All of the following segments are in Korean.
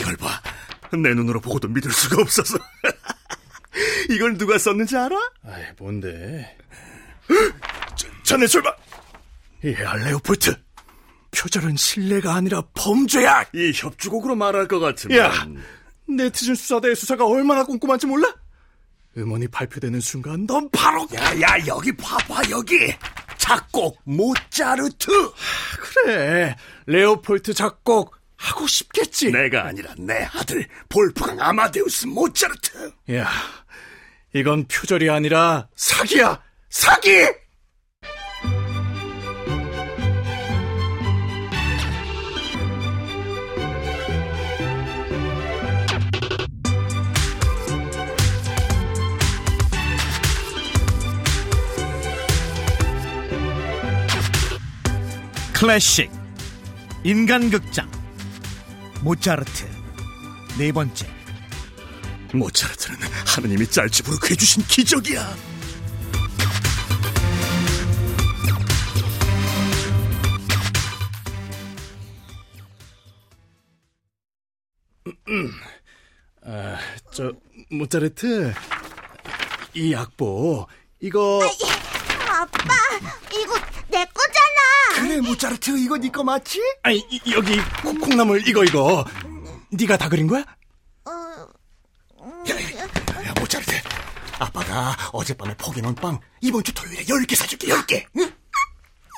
이걸 봐. 내 눈으로 보고도 믿을 수가 없어서. 이걸 누가 썼는지 알아? 아이, 뭔데? 자, 자네 출발! 야, 레오폴트. 표절은 신뢰가 아니라 범죄야! 이 협주곡으로 말할 것 같으면. 야, 네티즌 수사대의 수사가 얼마나 꼼꼼한지 몰라? 음원이 발표되는 순간 넌 바로 야, 야, 여기 봐봐, 여기! 작곡, 모차르트! 그래, 레오폴트 작곡 하고 싶겠지. 내가 아니라 내 아들, 볼프강 아마데우스 모차르트! 야, 이건 표절이 아니라 사기야! 사기! 클래식 인간극장 모차르트. 네 번째. 모차르트는 하느님이 짤집으로 해주신 기적이야. 아, 저 모차르트 이 악보 이거 아빠, 이거 내 거잖아. 그래, 모차르트, 이거 네거 맞지? 아니 이- 여기 콩- 콩나물 이거 이거 네가 다 그린 거야? 야, 모차르트. 아빠가 어젯밤에 포기놓은 빵, 이번 주 토요일에 10개 사줄게, 10개. 응?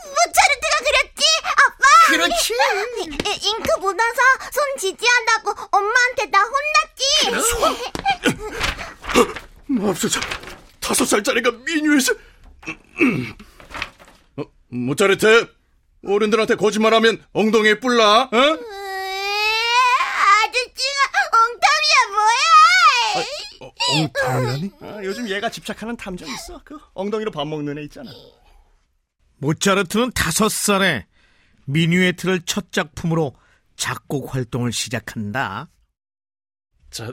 모차르트가 그렸지? 아빠. 그렇지. 이- 잉크 묻어서 손 지지한다고 엄마한테 나 혼났지. 맙소사 다섯 살짜리가 미뉴에서 어, 모차르트 어른들한테 거짓말하면 엉덩이에 뿔나 어? 아저씨가 엉터리야 뭐야? 어, 엉덩이라니? 아, 요즘 얘가 집착하는 탐정 있어. 그 엉덩이로 밥 먹는 애 있잖아. 모차르트는 다섯 살에 미뉴에트를 첫 작품으로 작곡 활동을 시작한다 자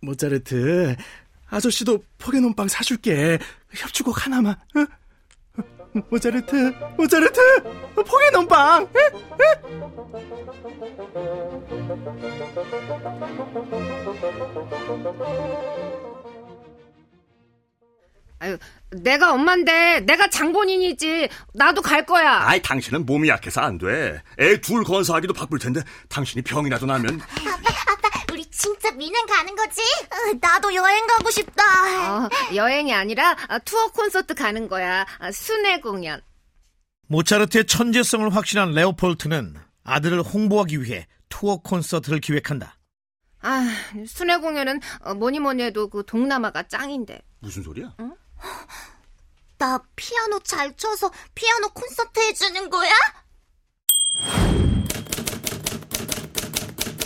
모차르트 아저씨도 포개논빵 사줄게 협주곡 하나만 어? 모차르트 모차르트 포개논빵 아유, 내가 엄만데 내가 장본인이지. 나도 갈 거야. 아이, 당신은 몸이 약해서 안 돼. 애 둘 건사하기도 바쁠 텐데, 당신이 병이라도 나면. 미넨 가는 거지? 어, 나도 여행 가고 싶다. 어, 여행이 아니라 아, 투어 콘서트 가는 거야. 아, 순회 공연. 모차르트의 천재성을 확신한 레오폴트는 아들을 홍보하기 위해 투어 콘서트를 기획한다 아, 순회 공연은 어, 뭐니 뭐니 해도 그 동남아가 짱인데. 무슨 소리야? 나 피아노 잘 쳐서 피아노 콘서트 해주는 거야?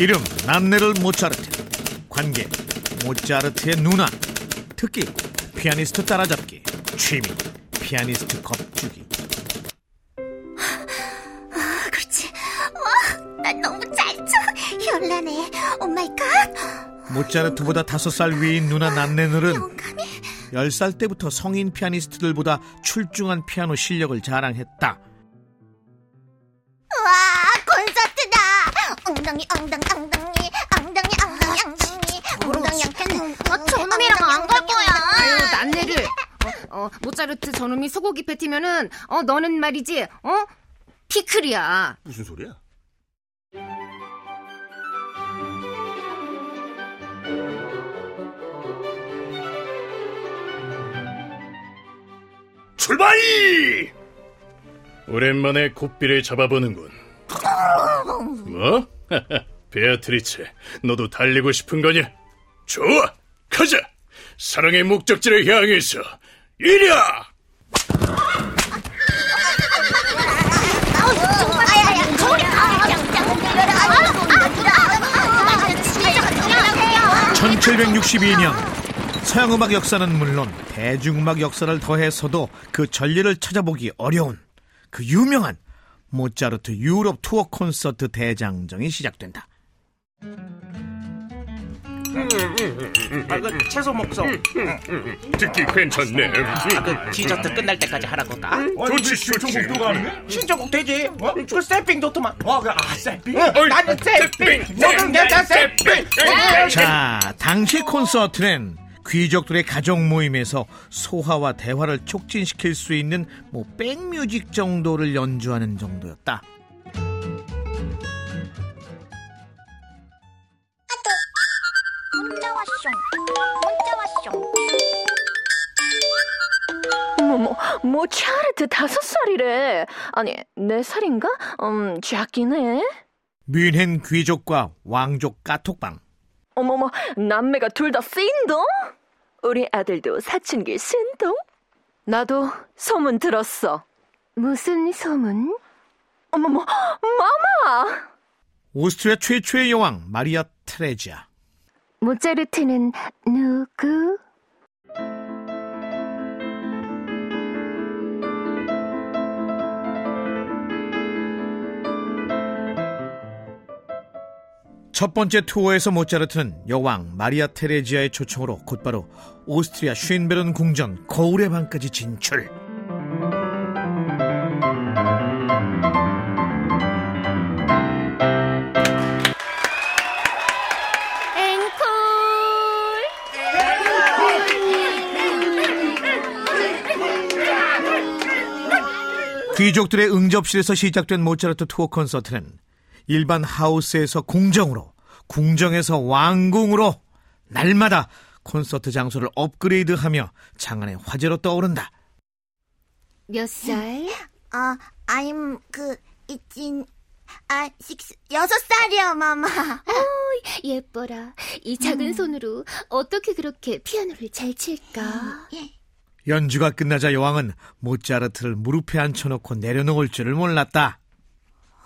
이름 난네를 모차르트 관계 모차르트의 누나 특기 피아니스트 따라잡기 취미 피아니스트 겁주기 아, 그렇지. 와, 난 너무 잘 쳐. 현란해. Oh my God. 모차르트보다 다섯 살 위인 누나 난네를은 용감해. 10살 때부터 성인 피아니스트들보다 출중한 피아노 실력을 자랑했다. 와, 콘서트다. 엉덩이, 엉덩이, 엉덩 어, 모차르트 저놈이 소고기 패티면은 어 너는 말이지. 어? 피클이야. 무슨 소리야? 출발! 오랜만에 곱비를 잡아보는군 뭐? 베아트리체 너도 달리고 싶은 거냐? 좋아 가자 사랑의 목적지를 향해서 가. 1762년 서양음악 역사는 물론 대중음악 역사를 더해서도 그 전례를 찾아보기 어려운 그 유명한 모차르트 유럽 투어 콘서트 대장정이 시작된다. 아, 그 채소 목소. 듣기 괜찮네. 아, 그 디저트 끝날 때까지 하라고다. 좋지, 좋지. 신청곡 되지? 그 세핑 좋더만. 어, 그, 아, 세핑? 나는 세핑. 모든 여자 세핑. 자, 당시 콘서트는 귀족들의 가족 모임에서 소화와 대화를 촉진시킬 수 있는 뭐 백뮤직 정도를 연주하는 정도였다. 어머머, 모차르트 다섯 살이래. 아니, 네 살인가? 음, 작긴 해. 뮌헨 귀족과 왕족 까톡방. 어머머, 남매가 둘다 신동? 우리 아들도 사춘기 신동? 나도 소문 들었어. 무슨 소문? 어머머, 마마! 오스트리아 최초의 여왕 마리아 테레지아. 모차르트는 누구? 첫 번째 투어에서 모차르트는 여왕 마리아 테레지아의 초청으로 곧바로 오스트리아 쉰베른 궁전 거울의 방까지 진출. 귀족들의 응접실에서 시작된 모차르트 투어 콘서트는 일반 하우스에서 궁정으로, 궁정에서 왕궁으로 날마다 콘서트 장소를 업그레이드하며 장안의 화제로 떠오른다. 몇 살? 아, I'm 그 이진 아, 식스 여섯 살이요, 마마. 예뻐라. 이 작은 손으로 어떻게 그렇게 피아노를 잘 칠까? 연주가 끝나자 여왕은 모차르트를 무릎에 앉혀놓고 내려놓을 줄을 몰랐다.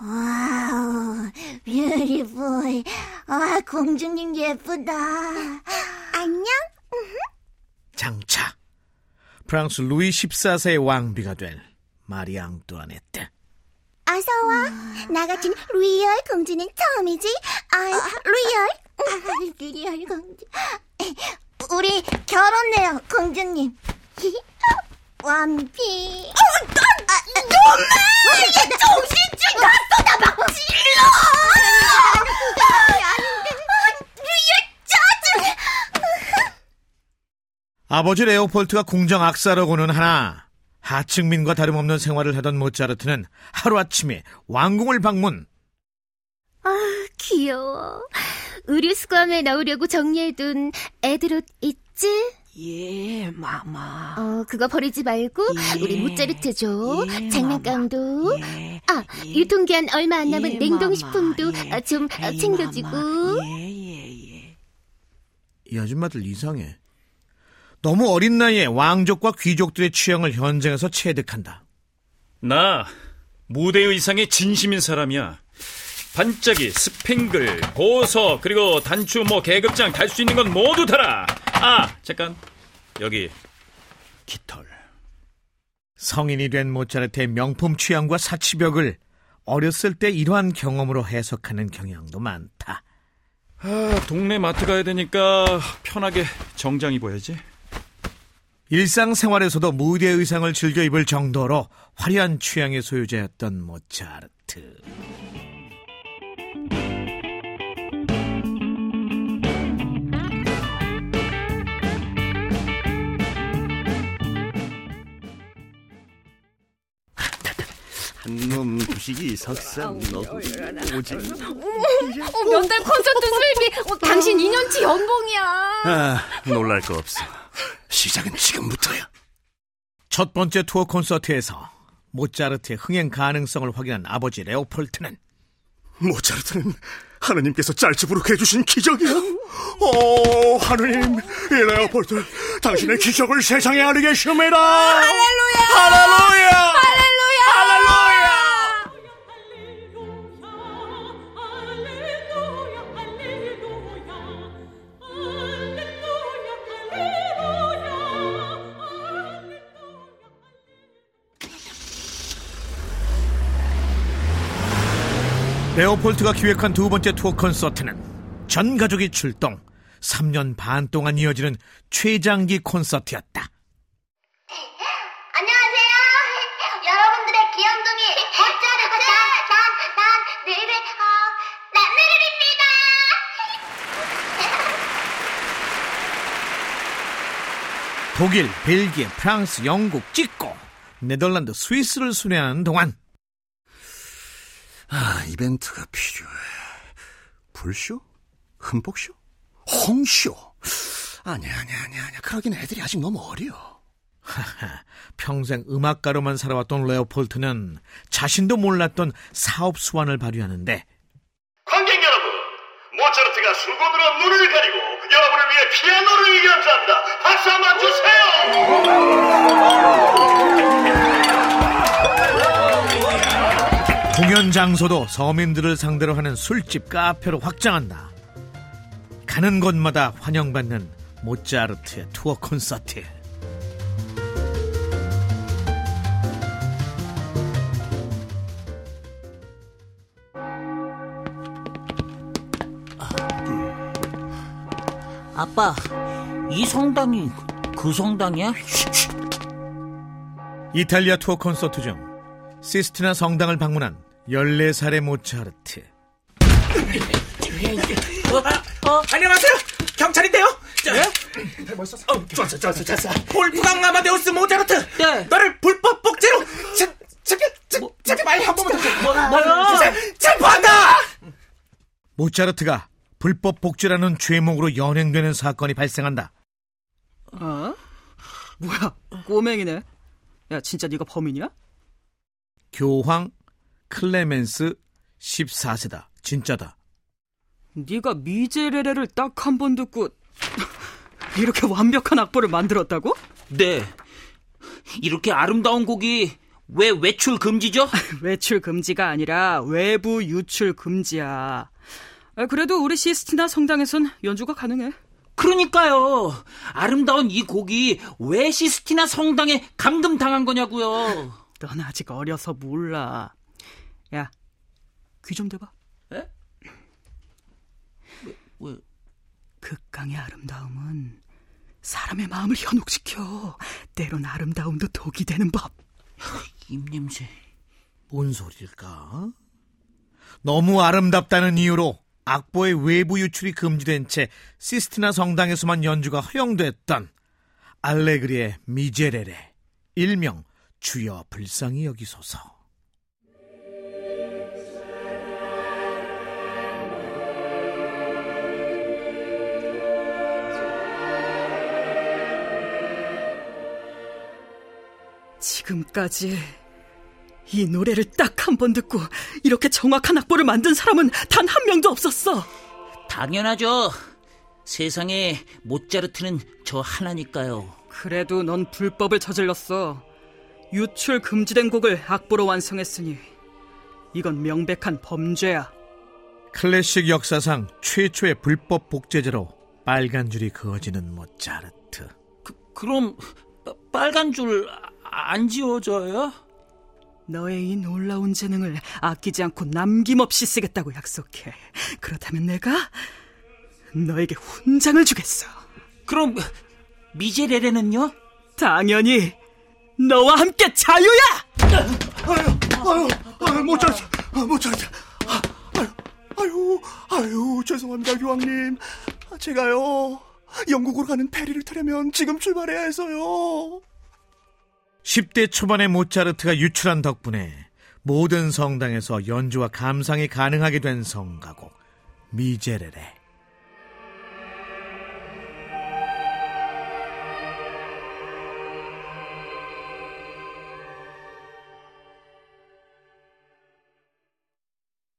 Wow, beautiful. 아, 공주님 예쁘다. 안녕? 장차 프랑스 루이 14세의 왕비가 될 마리 앙뚜아네트. 어서 와. 나 같은 real 공주는 처음이지. 아, real? 아, real 공주. 우리 결혼해요, 공주님. 완피. 어, 넌, 아, 엄마! 얘 정신줄 났어, 나막 질러! 아버지 레오폴트가 궁정 악사라고는 하나 하층민과 다름없는 생활을 하던 모차르트는 하루아침에 왕궁을 방문 귀여워. 의류 수감에 넣으려고 정리해둔 애들 옷 있지? 예, 마마. 어, 그거 버리지 말고 예. 우리 모짜르트 줘. 예, 장난감도. 예, 아, 예. 유통기한 얼마 안 남은 예, 냉동식품도 마마, 아, 좀 예. 아, 에이, 챙겨주고. 예, 예, 예. 이 아줌마들 이상해 너무 어린 나이에 왕족과 귀족들의 취향을 현장에서 체득한다 나 무대 의상에 진심인 사람이야. 반짝이, 스팽글, 보석, 그리고 단추, 뭐 계급장 달 수 있는 건 모두 달아. 아, 잠깐 여기 깃털. 성인이 된 모차르트의 명품 취향과 사치벽을 어렸을 때 이러한 경험으로 해석하는 경향도 많다 아, 동네 마트 가야 되니까 편하게 정장 입어야지. 일상생활에서도 무대 의상을 즐겨 입을 정도로 화려한 취향의 소유자였던 모차르트 놈 두식이 석삼 너구 오직 어, 몇달 콘서트 수입이 어, 당신 2년치 연봉이야. 아 놀랄 거 없어 시작은 지금부터야 첫 번째 투어 콘서트에서 모차르트의 흥행 가능성을 확인한 아버지 레오폴트는 모차르트는 하느님께서 짤집으로 해주신 기적이야. 오, 하느님, 이 레오폴드, 당신의 기적을 세상에 알리게 심해라. 할렐루야! 할렐루야! 할렐루야! 레오폴트가 기획한 두 번째 투어 콘서트는 전 가족이 출동, 3년 반 동안 이어지는 최장기 콘서트였다. 안녕하세요. 여러분들의 귀염둥이 모짜르트. 난, 난, 느르, 어, 난 느르입니다. 독일, 벨기에, 프랑스, 영국 찍고 네덜란드, 스위스를 순회하는 동안 아, 이벤트가 필요해. 불쇼? 흠복쇼? 홍쇼? 아니야, 아니야, 아니야, 아니야. 그러긴 애들이 아직 너무 어려. 평생 음악가로만 살아왔던 레오폴트는 자신도 몰랐던 사업 수완을 발휘하는데 관객 여러분, 모차르트가 수건으로 눈을 가리고 여러분을 위해 피아노를 연주한다. 박수 한번 주세요. 공연 장소도 서민들을 상대로 하는 술집, 카페로 확장한다. 가는 곳마다 환영받는 모차르트의 투어 콘서트. 아빠, 이 성당이 그 성당이야? 이탈리아 투어 콘서트 중 시스티나 성당을 방문한 14살의 모차르트. 어, 안녕하세요. 경찰인데요. 자, 예? 멋있었어. 어, 좋았어, 좋았어, 좋았어. 볼프강 아마데우스 모차르트. 네. 너를 불법 복제로 자, 저기, 저, 뭐, 저기 말한 번만 더. 뭐, 뭐야? 체포한다. 모차르트가 불법 복제라는 죄목으로 연행되는 사건이 발생한다. 어? 뭐야, 꼬맹이네. 야, 진짜 네가 범인이야? 교황 클레멘스 14세다. 진짜다. 네가 미제레레를 딱 한 번 듣고 이렇게 완벽한 악보를 만들었다고? 네. 이렇게 아름다운 곡이 왜 외출 금지죠? 외출 금지가 아니라 외부 유출 금지야. 아, 그래도 우리 시스티나 성당에선 연주가 가능해. 그러니까요. 아름다운 이 곡이 왜 시스티나 성당에 감금당한 거냐고요. 넌 아직 어려서 몰라. 야, 귀 좀 대봐. 에? 왜? 극강의 아름다움은 사람의 마음을 현혹시켜. 때론 아름다움도 독이 되는 법. 입냄새. 뭔 소리일까? 너무 아름답다는 이유로 악보의 외부 유출이 금지된 채 시스티나 성당에서만 연주가 허용됐던 알레그리의 미제레레 일명 주여 불쌍히 여기소서 지금까지 이 노래를 딱 한 번 듣고 이렇게 정확한 악보를 만든 사람은 단 한 명도 없었어. 당연하죠. 세상에 모차르트는 저 하나니까요. 그래도 넌 불법을 저질렀어. 유출 금지된 곡을 악보로 완성했으니 이건 명백한 범죄야. 클래식 역사상 최초의 불법 복제제로 빨간 줄이 그어지는 모차르트 그, 그럼 빨간 줄 안 지워져요? 너의 이 놀라운 재능을 아끼지 않고 남김없이 쓰겠다고 약속해. 그렇다면 내가 너에게 훈장을 주겠어. 그럼 미제레레는요? 당연히 너와 함께 자유야! 아유, 아유, 아유, 모차르트, 아, 모차르트. 아, 아유, 아유, 아유, 죄송합니다, 교황님. 아, 제가요, 영국으로 가는 페리를 타려면 지금 출발해야 해서요. 10대 초반의 모차르트가 유출한 덕분에 모든 성당에서 연주와 감상이 가능하게 된 성가곡 미제레레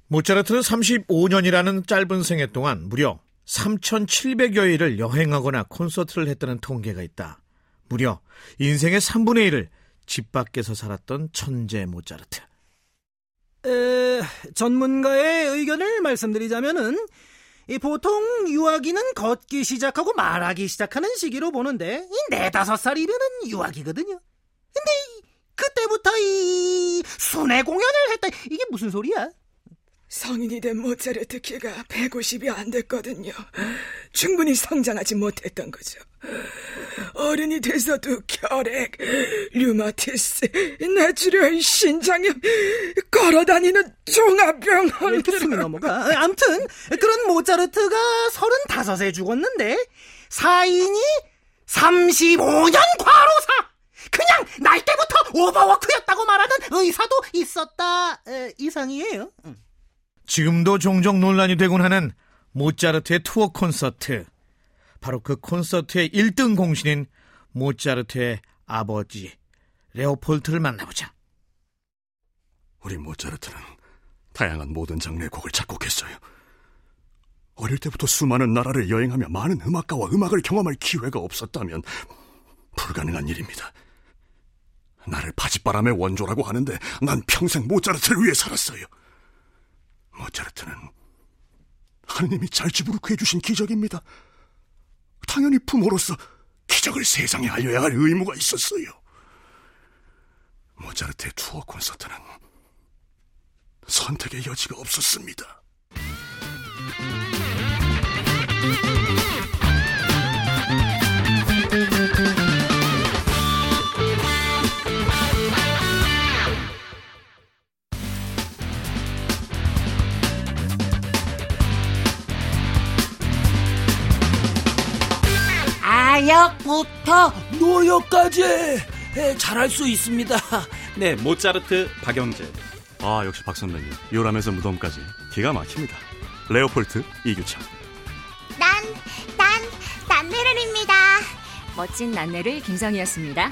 모차르트는 35년이라는 짧은 생애 동안 무려 3,700여일을 여행하거나 콘서트를 했다는 통계가 있다. 무려 인생의 3분의 1을 집 밖에서 살았던 천재 모차르트. 에, 전문가의 의견을 말씀드리자면은 이 보통 유아기는 걷기 시작하고 말하기 시작하는 시기로 보는데 이 네다섯 살이면은 유아기거든요. 근데 이, 그때부터 이 순회 공연을 했다. 이게 무슨 소리야? 성인이 된 모차르트 키가 150이 안 됐거든요. 충분히 성장하지 못했던 거죠. 어른이 돼서도 결핵, 류마티스, 뇌출혈, 신장염, 걸어다니는 종합병원. 숨이 넘어가. 암튼 그런 모차르트가 35에 죽었는데 사인이 35년 과로사. 그냥 날 때부터 오버워크였다고 말하는 의사도 있었다. 에, 이상이에요. 응. 지금도 종종 논란이 되곤 하는 모차르트의 투어 콘서트. 바로 그 콘서트의 1등 공신인 모차르트의 아버지 레오폴트를 만나보자. 우리 모차르트는 다양한 모든 장르의 곡을 작곡했어요. 어릴 때부터 수많은 나라를 여행하며 많은 음악가와 음악을 경험할 기회가 없었다면 불가능한 일입니다. 나를 바짓바람의 원조라고 하는데 난 평생 모차르트를 위해 살았어요. 모차르트는 하느님이 잘지부르크 해 주신 기적입니다. 당연히 부모로서 기적을 세상에 알려야 할 의무가 있었어요. 모차르트의 투어 콘서트는 선택의 여지가 없었습니다. 아역부터 노역까지 에, 잘할 수 있습니다. 네, 모차르트 박영재. 아 역시 박 선배님 요람에서 무덤까지 기가 막힙니다. 레오폴트 이규창. 난, 난, 난메론입니다. 멋진 난내를 김성희였습니다.